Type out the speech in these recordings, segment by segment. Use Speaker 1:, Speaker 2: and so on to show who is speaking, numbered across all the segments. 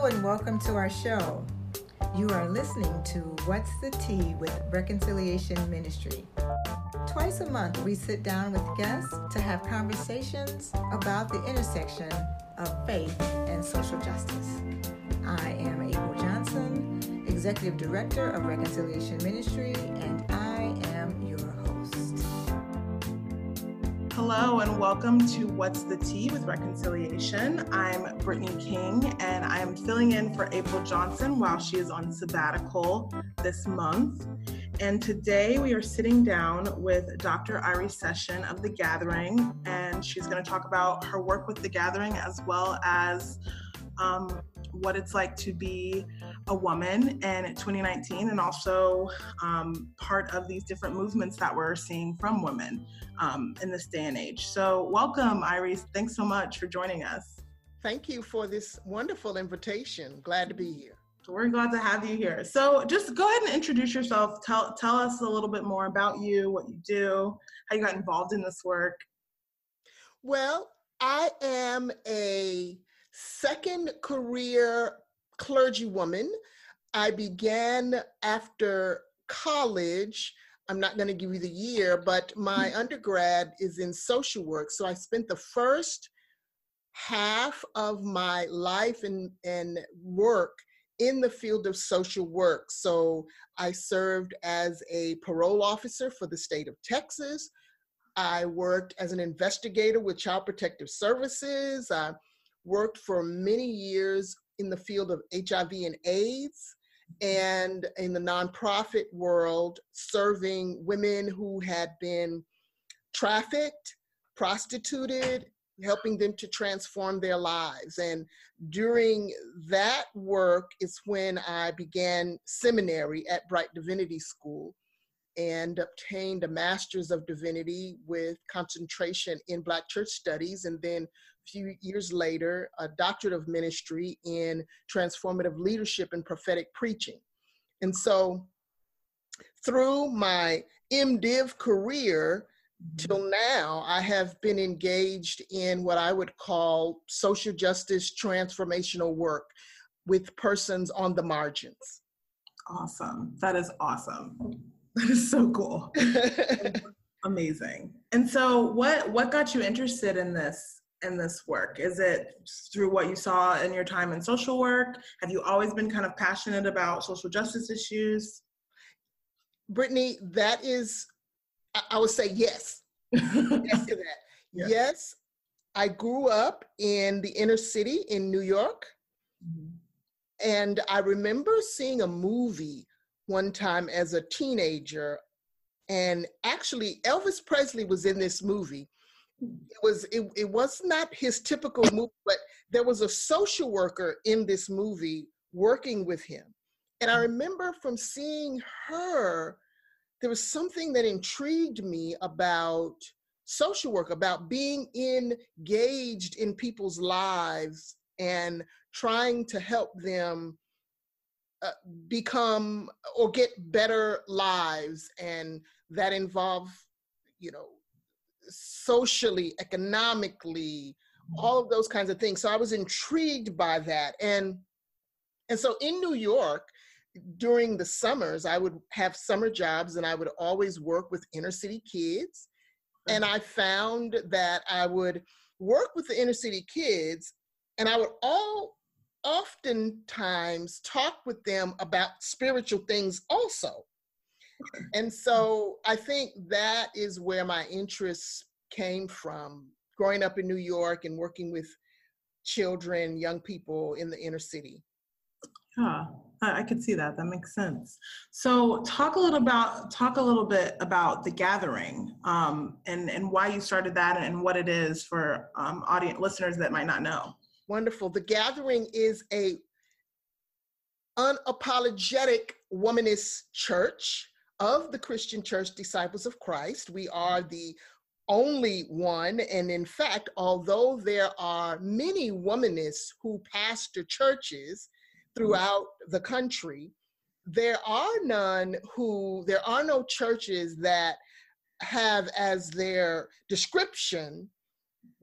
Speaker 1: Hello and welcome to our show. You are listening to What's the Tea with Reconciliation Ministry. Twice a month, we sit down with guests to have conversations about the intersection of faith and social justice. I am April Johnson, Executive Director of Reconciliation Ministry, and I
Speaker 2: Hello and welcome to What's the Tea with Reconciliation. I'm Brittany King and I'm filling in for April Johnson while she is on sabbatical this month. And today we are sitting down with Dr. Irie Session of The Gathering, and she's going to talk about her work with The Gathering as well as um, what it's like to be a woman in 2019 and also um, part of these different movements that we're seeing from women um, in this day and age. So, welcome, Irie. Thanks so much for joining us.
Speaker 3: Thank you for this wonderful invitation. Glad to be here.
Speaker 2: We're glad to have you here. So, just go ahead and introduce yourself. Tell tell us a little bit more about you, what you do, how you got involved in this work.
Speaker 3: Well, I am a second career clergywoman. I began after college. I'm not going to give you the year, but my mm-hmm. undergrad is in social work. So I spent the first half of my life and, and work in the field of social work. So I served as a parole officer for the state of Texas. I worked as an investigator with Child Protective Services. I worked for many years in the field of HIV and AIDS and in the nonprofit world, serving women who had been trafficked, prostituted, helping them to transform their lives. And during that work is when I began seminary at Bright Divinity School and obtained a master's of divinity with concentration in black church studies and then few years later a doctorate of ministry in transformative leadership and prophetic preaching and so through my mdiv career till now i have been engaged in what i would call social justice transformational work with persons on the margins
Speaker 2: awesome that is awesome that is so cool. Amazing. And so what what got you interested in this in this work? Is it through what you saw in your time in social work? Have you always been kind of passionate about social justice issues?
Speaker 3: Brittany, that is I would say yes. yes to that. Yes. yes. I grew up in the inner city in New York. Mm-hmm. And I remember seeing a movie one time as a teenager. And actually, Elvis Presley was in this movie. It was it, it was not his typical movie, but there was a social worker in this movie working with him. And I remember from seeing her, there was something that intrigued me about social work, about being engaged in people's lives and trying to help them uh, become or get better lives and that involve you know socially economically all of those kinds of things. So i was intrigued by that. And and so in new york during the summers i would have summer jobs and i would always work with inner city kids. And i found that i would work with the inner city kids and i would all oftentimes talk with them about spiritual things also. And so I think that is where my interests came from growing up in New York and working with children, young people in the inner city.
Speaker 2: Yeah, I could see that. That makes sense. So, talk a little about talk a little bit about the gathering um, and and why you started that and what it is for um, audience listeners that might not know.
Speaker 3: Wonderful. The Gathering is a unapologetic womanist church of the Christian Church Disciples of Christ. We are the only one. And in fact, although there are many womanists who pastor churches throughout the country, there are none who, there are no churches that have as their description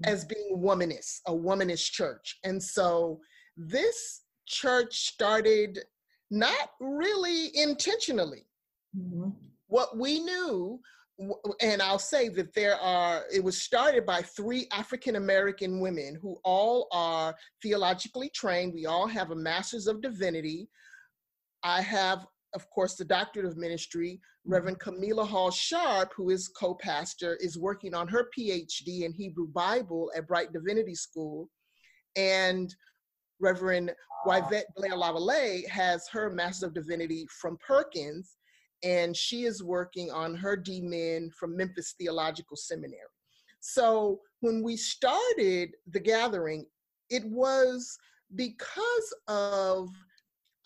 Speaker 3: as being womanist, a womanist church. And so this church started not really intentionally. Mm-hmm. What we knew, and I'll say that there are, it was started by three African American women who all are theologically trained. We all have a master's of divinity. I have, of course, the doctorate of ministry. Mm-hmm. Reverend Kamilah Hall Sharp, who is co pastor, is working on her PhD in Hebrew Bible at Bright Divinity School. And Reverend Yvette Blair Lavallais has her Master of Divinity from Perkins, and she is working on her DMin from Memphis Theological Seminary. So when we started the gathering, it was because of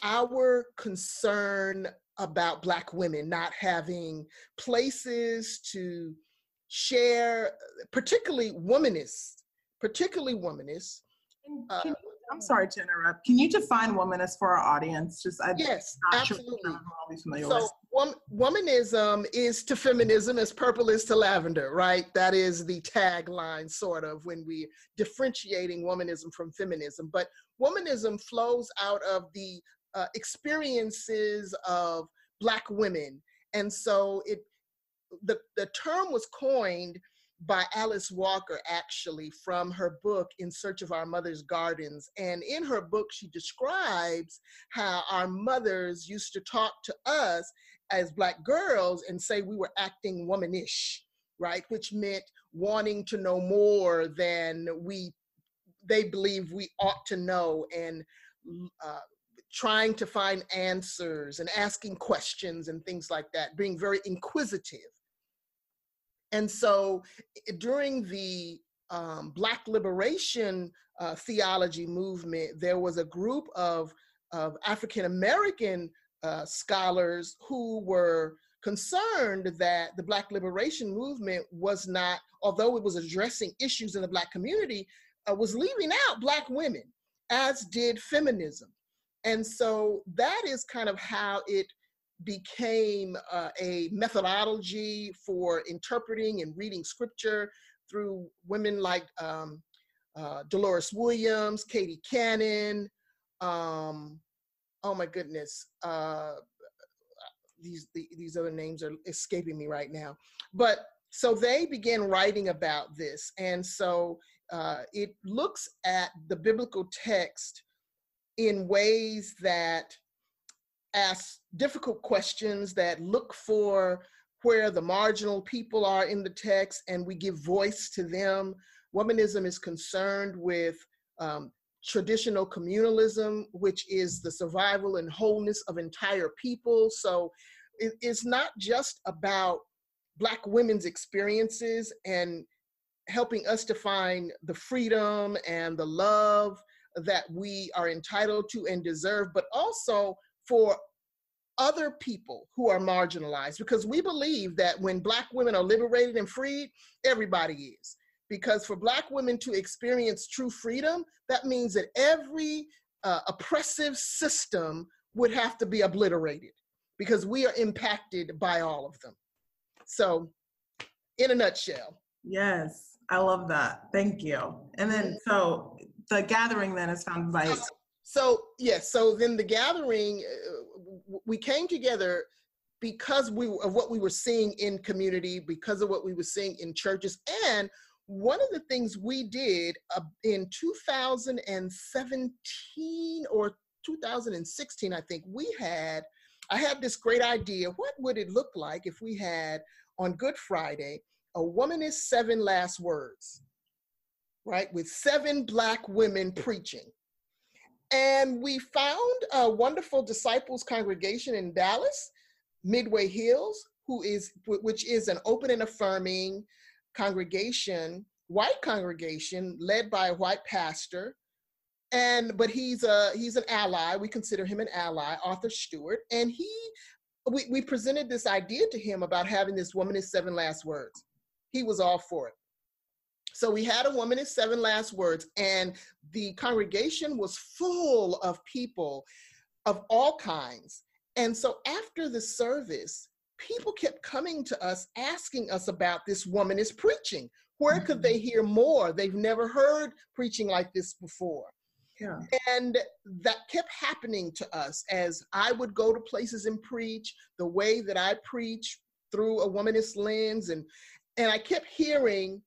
Speaker 3: our concern about Black women not having places to share, particularly womanists, particularly womanists.
Speaker 2: Uh, I'm sorry to interrupt. Can you define womanist for our audience? Just I,
Speaker 3: yes, absolutely. Sure so, wom- womanism is to feminism as purple is to lavender, right? That is the tagline, sort of, when we differentiating womanism from feminism. But womanism flows out of the uh, experiences of Black women, and so it the the term was coined by Alice Walker, actually, from her book, In Search of Our Mother's Gardens. And in her book, she describes how our mothers used to talk to us as Black girls and say we were acting womanish, right? Which meant wanting to know more than we they believe we ought to know and uh, trying to find answers and asking questions and things like that, being very inquisitive. And so during the um, Black liberation uh, theology movement, there was a group of, of African American uh, scholars who were concerned that the Black liberation movement was not, although it was addressing issues in the Black community, uh, was leaving out Black women, as did feminism. And so that is kind of how it became uh, a methodology for interpreting and reading scripture through women like um, uh, Dolores Williams, Katie Cannon. Um, oh my goodness, uh, these the, these other names are escaping me right now. But so they begin writing about this, and so uh, it looks at the biblical text in ways that ask difficult questions that look for where the marginal people are in the text and we give voice to them. Womanism is concerned with um, traditional communalism, which is the survival and wholeness of entire people. So it, it's not just about Black women's experiences and helping us to find the freedom and the love that we are entitled to and deserve, but also for other people who are marginalized because we believe that when black women are liberated and freed everybody is because for black women to experience true freedom that means that every uh, oppressive system would have to be obliterated because we are impacted by all of them. So in a nutshell.
Speaker 2: Yes i love that. Thank you. And then so the gathering then is founded by
Speaker 3: so yes, so then the gathering, uh, we came together because we of what we were seeing in community, because of what we were seeing in churches, and one of the things we did uh, in 2017 or 2016, I think we had, I had this great idea. What would it look like if we had on Good Friday a womanist seven last words, right? With seven black women preaching and we found a wonderful disciples congregation in Dallas, Midway Hills, who is which is an open and affirming congregation, white congregation led by a white pastor. And but he's a he's an ally. We consider him an ally, Arthur Stewart. And he we, we presented this idea to him about having this womanist seven last words. He was all for it. So we had a womanist seven last words, and the congregation was full of people of all kinds. And so after the service, people kept coming to us asking us about this womanist preaching. Where could they mm-hmm. hear more? They've never heard preaching like this before. Yeah. And that kept happening to us as I would go to places and preach the way that I preach through a womanist lens and and I kept hearing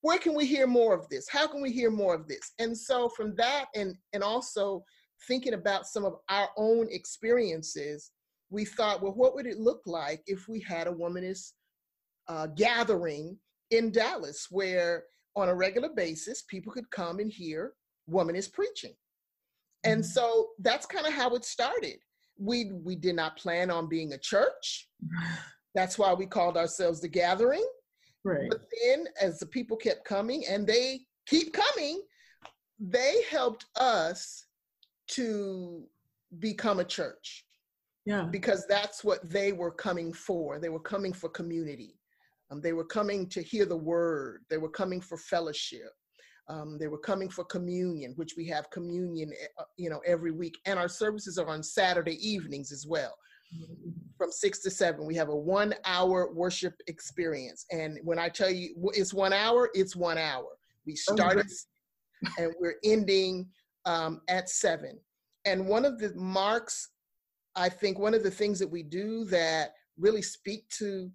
Speaker 3: where can we hear more of this? How can we hear more of this? And so from that and and also thinking about some of our own experiences, we thought, well, what would it look like if we had a womanist uh, gathering in Dallas where on a regular basis people could come and hear womanist preaching? And mm-hmm. so that's kind of how it started. We we did not plan on being a church. That's why we called ourselves the Gathering.
Speaker 2: Right.
Speaker 3: But then, as the people kept coming, and they keep coming, they helped us to become a church.
Speaker 2: Yeah.
Speaker 3: Because that's what they were coming for. They were coming for community. Um, they were coming to hear the word. They were coming for fellowship. Um, they were coming for communion, which we have communion, eh, uh, you know, every week, and our services are on Saturday evenings as well, mm-hmm. from six to seven. We have a one-hour worship experience, and when I tell you it's one hour, it's one hour. We oh, started, and we're ending um, at seven. And one of the marks, I think, one of the things that we do that really speak to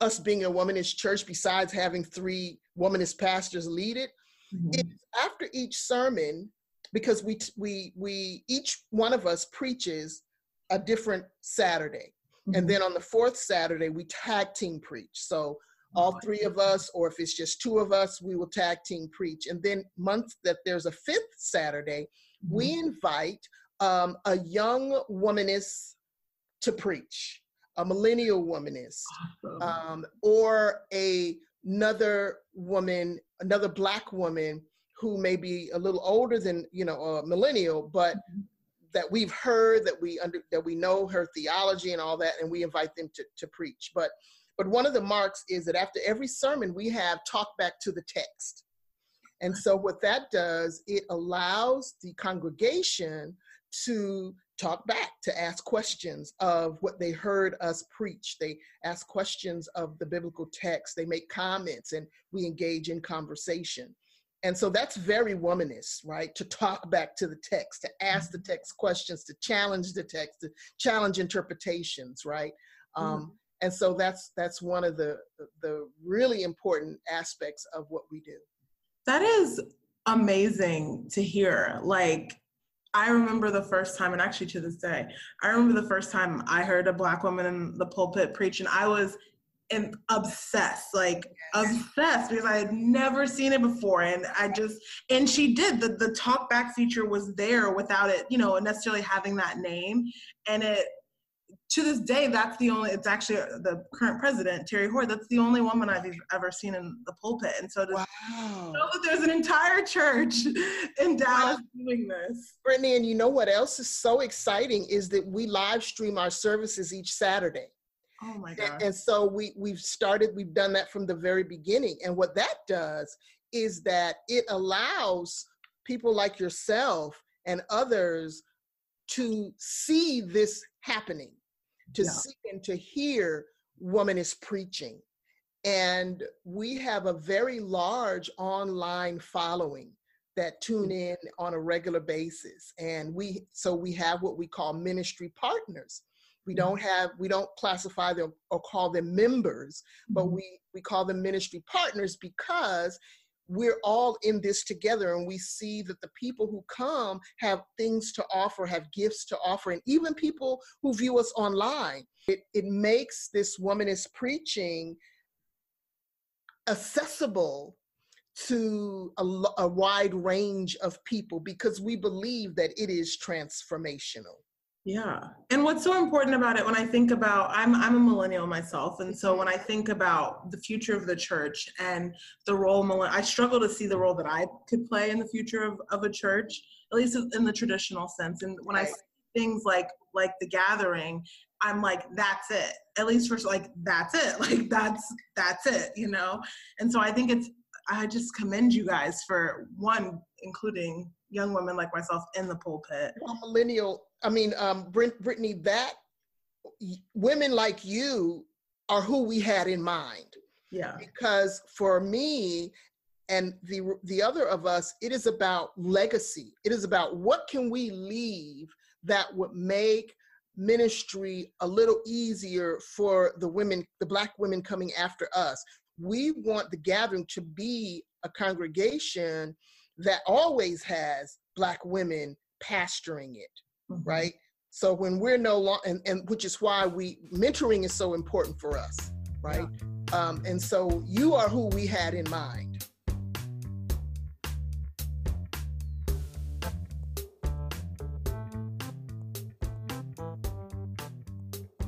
Speaker 3: us being a womanist church, besides having three womanist pastors lead it, mm-hmm. is after each sermon, because we we we each one of us preaches a different Saturday, mm-hmm. and then on the fourth Saturday we tag team preach. So all three of us, or if it's just two of us, we will tag team preach. And then month that there's a fifth Saturday, mm-hmm. we invite um, a young womanist to preach, a millennial womanist, awesome. um, or a, another woman, another black woman who may be a little older than you know a millennial, but mm-hmm. that we've heard that we under that we know her theology and all that, and we invite them to to preach. But but one of the marks is that after every sermon, we have talk back to the text. And so, what that does, it allows the congregation to talk back, to ask questions of what they heard us preach. They ask questions of the biblical text, they make comments, and we engage in conversation. And so that's very womanist, right? To talk back to the text, to ask the mm-hmm. text questions, to challenge the text, to challenge interpretations, right? Um, mm and so that's that's one of the the really important aspects of what we do
Speaker 2: that is amazing to hear like i remember the first time and actually to this day i remember the first time i heard a black woman in the pulpit preach and i was and obsessed, like obsessed because I had never seen it before. And I just, and she did, the, the talk back feature was there without it, you know, necessarily having that name. And it, to this day, that's the only, it's actually uh, the current president, Terri Hord, that's the only woman I've ever seen in the pulpit. And so to wow. know that there's an entire church in Dallas wow. doing this.
Speaker 3: Brittany, and you know what else is so exciting is that we live stream our services each Saturday.
Speaker 2: Oh my God.
Speaker 3: And, and so we, we've started, we've done that from the very beginning. And what that does is that it allows people like yourself and others to see this happening to yeah. see and to hear womanist preaching. And we have a very large online following that tune mm. in on a regular basis. And we, so we have what we call ministry partners. We don't mm. have, we don't classify them or call them members, but mm-hmm. we, we call them ministry partners because we're all in this together and we see that the people who come have things to offer have gifts to offer and even people who view us online. It, it makes this womanist preaching accessible to a, a wide range of people because we believe that it is transformational
Speaker 2: yeah. And what's so important about it when I think about I'm I'm a millennial myself and so when I think about the future of the church and the role I struggle to see the role that I could play in the future of, of a church, at least in the traditional sense. And when right. I see things like like the gathering, I'm like, that's it. At least for like that's it. Like that's that's it, you know? And so I think it's I just commend you guys for one, including young women like myself in the pulpit.
Speaker 3: Well, millennial I mean, um, Brittany, that women like you are who we had in mind.
Speaker 2: Yeah.
Speaker 3: Because for me, and the the other of us it is about legacy it is about what can we leave that would make ministry a little easier for the women the black women coming after us we want the gathering to be a congregation that always has black women pastoring it mm-hmm. right so when we're no longer and, and which is why we mentoring is so important for us right yeah. um, and so you are who we had in mind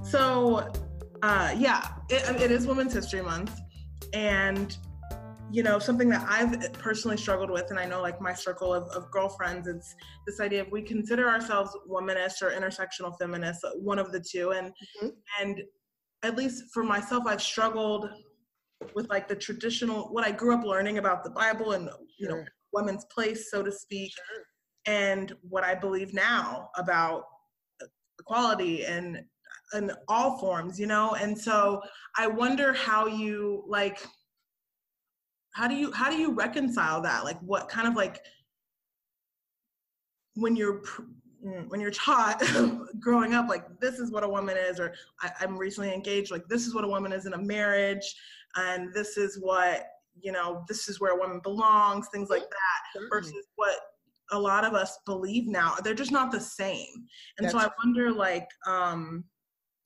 Speaker 2: so uh, yeah it, it is women's history month and you know something that i've personally struggled with and i know like my circle of, of girlfriends it's this idea of we consider ourselves womanist or intersectional feminists one of the two and mm-hmm. and at least for myself i've struggled with like the traditional what i grew up learning about the bible and you sure. know women's place so to speak sure. and what i believe now about equality and in all forms you know and so i wonder how you like how do you how do you reconcile that? Like what kind of like when you're when you're taught growing up like this is what a woman is or I, i'm recently engaged like this is what a woman is in a marriage and this is what you know this is where a woman belongs things like that versus what a lot of us believe now they're just not the same. And that's so i wonder like um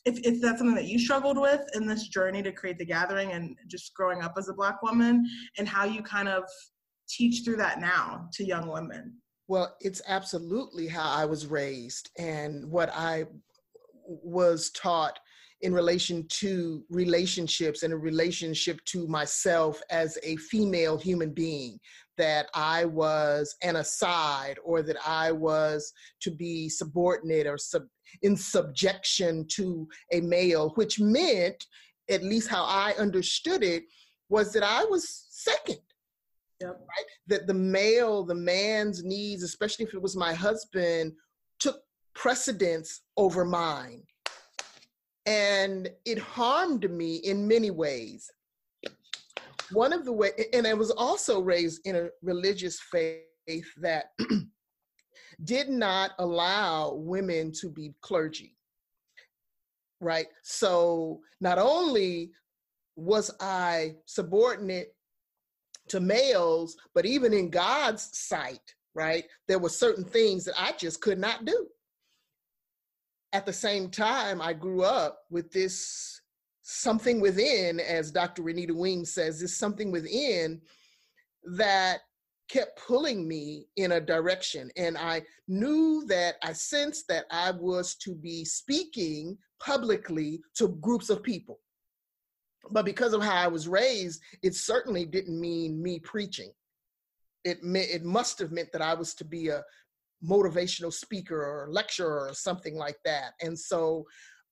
Speaker 2: if, if that's something that you struggled with in this journey to create the gathering and just growing up as a black woman and how you kind of teach through that now to young women?
Speaker 3: Well it's absolutely how i was raised and what i was taught in relation to relationships and a relationship to myself as a female human being that I was an aside or that I was to be subordinate or sub, in subjection to a male, which meant, at least how I understood it, was that I was second. Yep. Right? That the male, the man's needs, especially if it was my husband, took precedence over mine. And it harmed me in many ways. One of the way, and I was also raised in a religious faith that did not allow women to be clergy. Right. So not only was I subordinate to males, but even in God's sight, right, there were certain things that I just could not do. At the same time, I grew up with this something within, as Dr. Renita Weems says, is something within that kept pulling me in a direction. And I knew that I sensed that I was to be speaking publicly to groups of people. But because of how I was raised, it certainly didn't mean me preaching. It, meant, it must have meant that I was to be a motivational speaker or lecturer or something like that. And so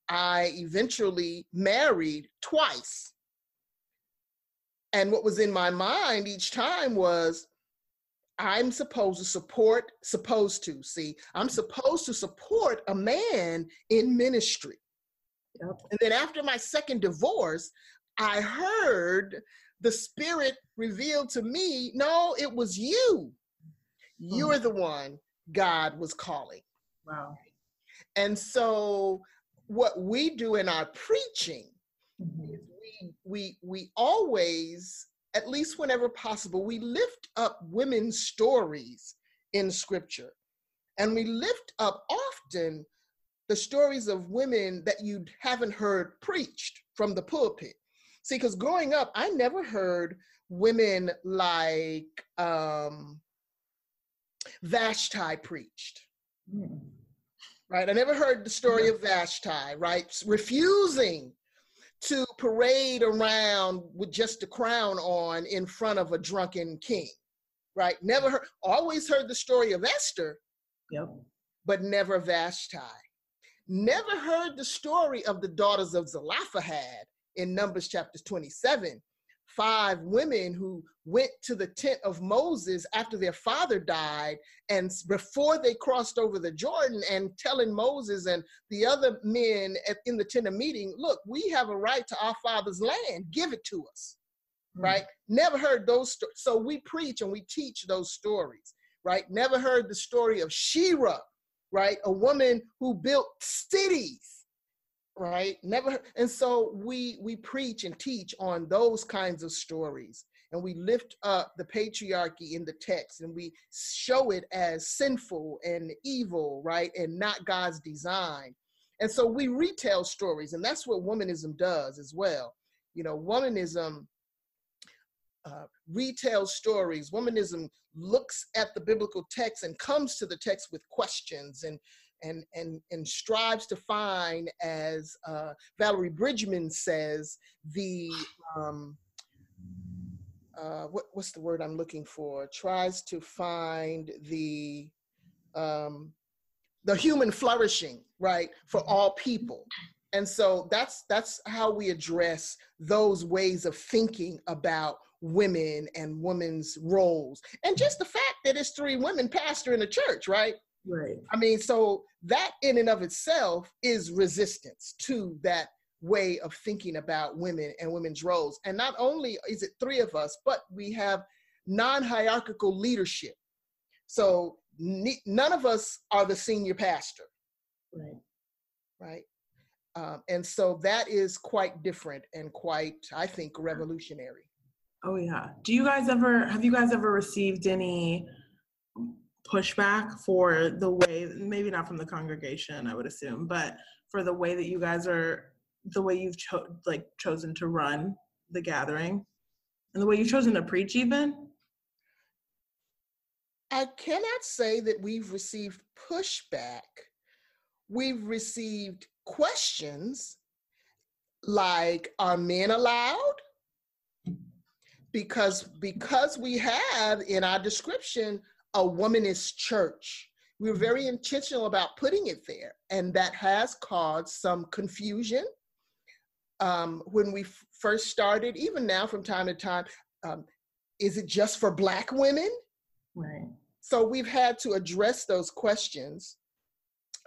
Speaker 3: I eventually married twice. And what was in my mind each time was I'm supposed to support, supposed to, see, I'm supposed to support a man in ministry. Yep. And then after my second divorce, I heard the spirit revealed to me no, it was you. You're mm-hmm. the one God was calling.
Speaker 2: Wow.
Speaker 3: And so, what we do in our preaching mm-hmm. is we, we, we always at least whenever possible, we lift up women's stories in scripture. And we lift up often the stories of women that you haven't heard preached from the pulpit. See, because growing up, I never heard women like um, Vashti preached. Mm. Right? I never heard the story of Vashti, right? Refusing to parade around with just a crown on in front of a drunken king, right? Never heard, always heard the story of Esther,
Speaker 2: yep.
Speaker 3: but never Vashti. Never heard the story of the daughters of Zelophehad in Numbers chapter 27, five women who went to the tent of Moses after their father died and before they crossed over the Jordan and telling Moses and the other men at, in the tent of meeting, look, we have a right to our father's land, give it to us. Hmm. right? Never heard those. Sto- so we preach and we teach those stories, right? Never heard the story of Sheerah, right? A woman who built cities, right? Never. And so we we preach and teach on those kinds of stories, and we lift up the patriarchy in the text, and we show it as sinful and evil, right, and not God's design. And so we retell stories, and that's what womanism does as well. You know, womanism uh, retell stories. Womanism looks at the biblical text and comes to the text with questions and and and and strives to find, as uh, Valerie Bridgeman says, the um, uh, what, what's the word I'm looking for? Tries to find the um, the human flourishing, right, for all people. And so that's that's how we address those ways of thinking about women and women's roles. And just the fact that it's three women pastor in the church, right?
Speaker 2: Right.
Speaker 3: I mean, so that in and of itself is resistance to that way of thinking about women and women's roles. And not only is it three of us, but we have non hierarchical leadership. So none of us are the senior pastor.
Speaker 2: Right.
Speaker 3: Right. Um, and so that is quite different and quite, I think, revolutionary.
Speaker 2: Oh yeah. Do you guys ever have you guys ever received any pushback for the way maybe not from the congregation, I would assume, but for the way that you guys are the way you've cho- like chosen to run the gathering and the way you've chosen to preach even?
Speaker 3: I cannot say that we've received pushback. We've received questions like are men allowed? Because because we have in our description a womanist church. We were very intentional about putting it there, and that has caused some confusion. Um, when we f- first started, even now from time to time, um, is it just for Black women?
Speaker 2: Right.
Speaker 3: So we've had to address those questions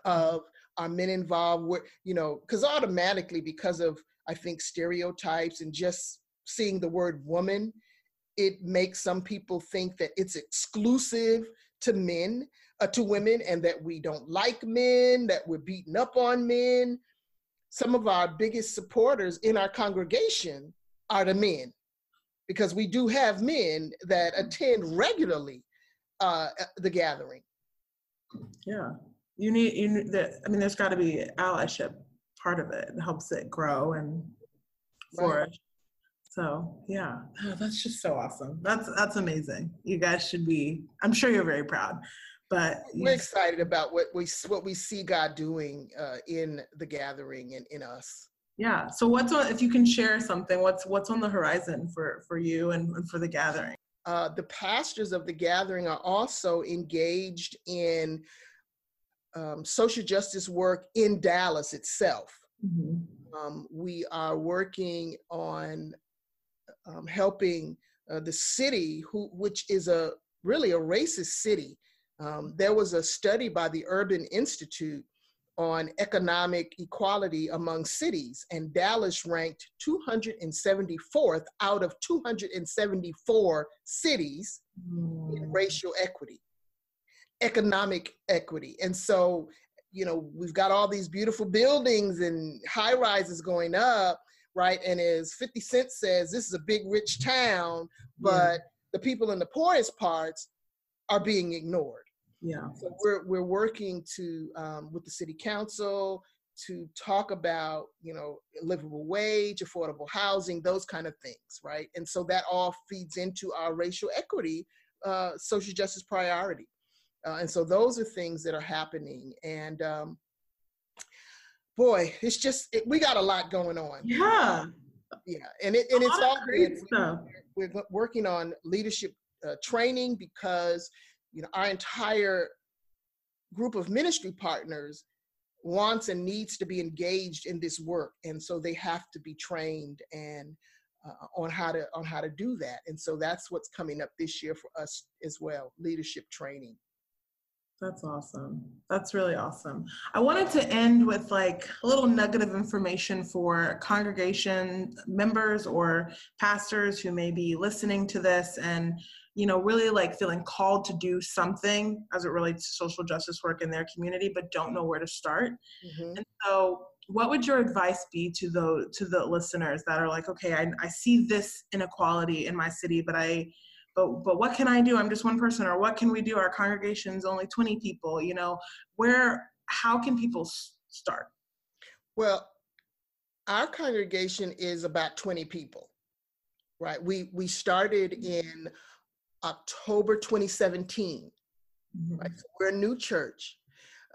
Speaker 3: of are men involved with, you know, because automatically, because of I think stereotypes and just seeing the word woman, it makes some people think that it's exclusive to men, uh, to women, and that we don't like men, that we're beating up on men. Some of our biggest supporters in our congregation are the men, because we do have men that attend regularly uh, the gathering.
Speaker 2: Yeah, you need you. Need the, I mean, there's got to be allyship part of it. It helps it grow and flourish. Right. So yeah, oh, that's just so awesome. That's that's amazing. You guys should be. I'm sure you're very proud. But
Speaker 3: we're excited about what we what we see God doing uh, in the gathering and in us.
Speaker 2: Yeah. So what's on? If you can share something, what's what's on the horizon for for you and, and for the gathering?
Speaker 3: Uh, the pastors of the gathering are also engaged in um, social justice work in Dallas itself. Mm-hmm. Um, we are working on um, helping uh, the city, who, which is a really a racist city. Um, there was a study by the Urban Institute on economic equality among cities, and Dallas ranked 274th out of 274 cities mm. in racial equity, economic equity. And so, you know, we've got all these beautiful buildings and high rises going up, right? And as 50 Cent says, this is a big, rich town, but the people in the poorest parts are being ignored.
Speaker 2: Yeah.
Speaker 3: So we're we're working to um, with the city council to talk about you know livable wage, affordable housing, those kind of things, right? And so that all feeds into our racial equity, uh, social justice priority. Uh, and so those are things that are happening. And um, boy, it's just it, we got a lot going on.
Speaker 2: Yeah.
Speaker 3: Yeah, and it and it's all great stuff. We're, we're working on leadership uh, training because you know, our entire group of ministry partners wants and needs to be engaged in this work and so they have to be trained and uh, on how to on how to do that and so that's what's coming up this year for us as well leadership training
Speaker 2: That's awesome. That's really awesome. I wanted to end with like a little nugget of information for congregation members or pastors who may be listening to this and you know really like feeling called to do something as it relates to social justice work in their community but don't know where to start. Mm-hmm. And so what would your advice be to the to the listeners that are like okay I, I see this inequality in my city but I but but what can i do? I'm just one person or what can we do? Our congregation's only 20 people you know? Where how can people start?
Speaker 3: Well our congregation is about 20 people right? We we started in october 2017 mm-hmm. right? So we're a new church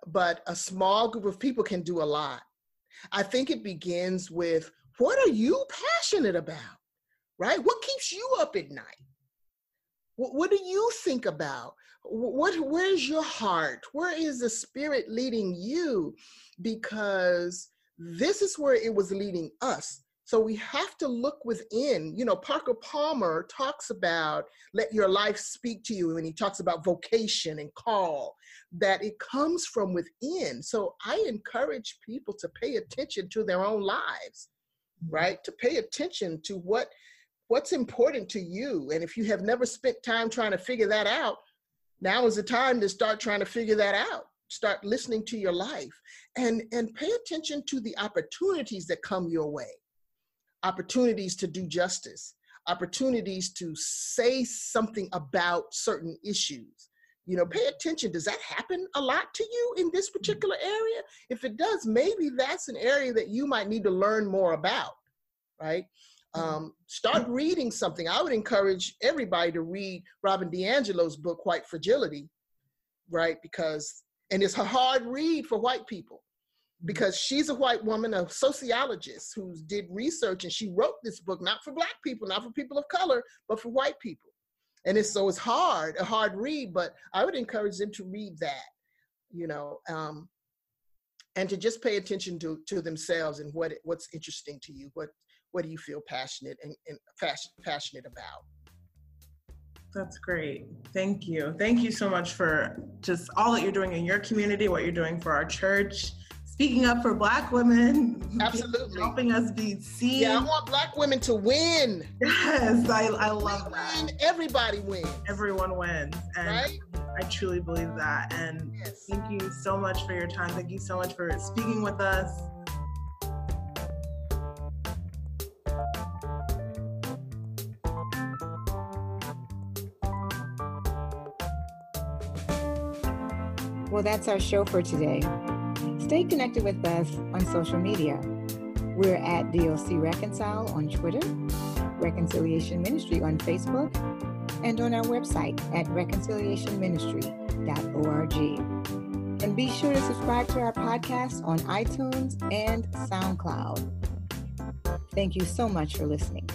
Speaker 3: but a small group of people can do a lot. I think it begins with what are you passionate about right? What keeps you up at night what, do you think about? What where's your heart? Where is the spirit leading you? Because this is where it was leading us. So we have to look within. You know, Parker Palmer talks about let your life speak to you, and he talks about vocation and call, that it comes from within. So I encourage people to pay attention to their own lives, right? To pay attention to what what's important to you? And if you have never spent time trying to figure that out now is the time to start trying to figure that out. Start listening to your life and and pay attention to the opportunities that come your way. Opportunities to do justice. Opportunities to say something about certain issues. You know pay attention. Does that happen a lot to you in this particular area? If it does maybe that's an area that you might need to learn more about right um, start reading something. I would encourage everybody to read Robin DiAngelo's book, White Fragility, right? Because, and it's a hard read for white people because she's a white woman, a sociologist who did research and she wrote this book, not for black people, not for people of color, but for white people. And it's so it's hard, a hard read, but I would encourage them to read that, you know, um, and to just pay attention to, to themselves and what what's interesting to you, what what do you feel passionate and, and passionate about?
Speaker 2: That's great. Thank you. Thank you so much for just all that you're doing in your community, what you're doing for our church, speaking up for Black women.
Speaker 3: Absolutely.
Speaker 2: Helping us be seen.
Speaker 3: Yeah, I want Black women to win.
Speaker 2: Yes, I, I love
Speaker 3: we
Speaker 2: that.
Speaker 3: Win, everybody wins.
Speaker 2: Everyone wins. And right? I truly believe that. And yes. thank you so much for your time. Thank you so much for speaking with us.
Speaker 1: Well, that's our show for today. Stay connected with us on social media. We're at DOC Reconcile on Twitter, Reconciliation Ministry on Facebook, and on our website at reconciliationministry.org. And be sure to subscribe to our podcast on iTunes and SoundCloud. Thank you so much for listening.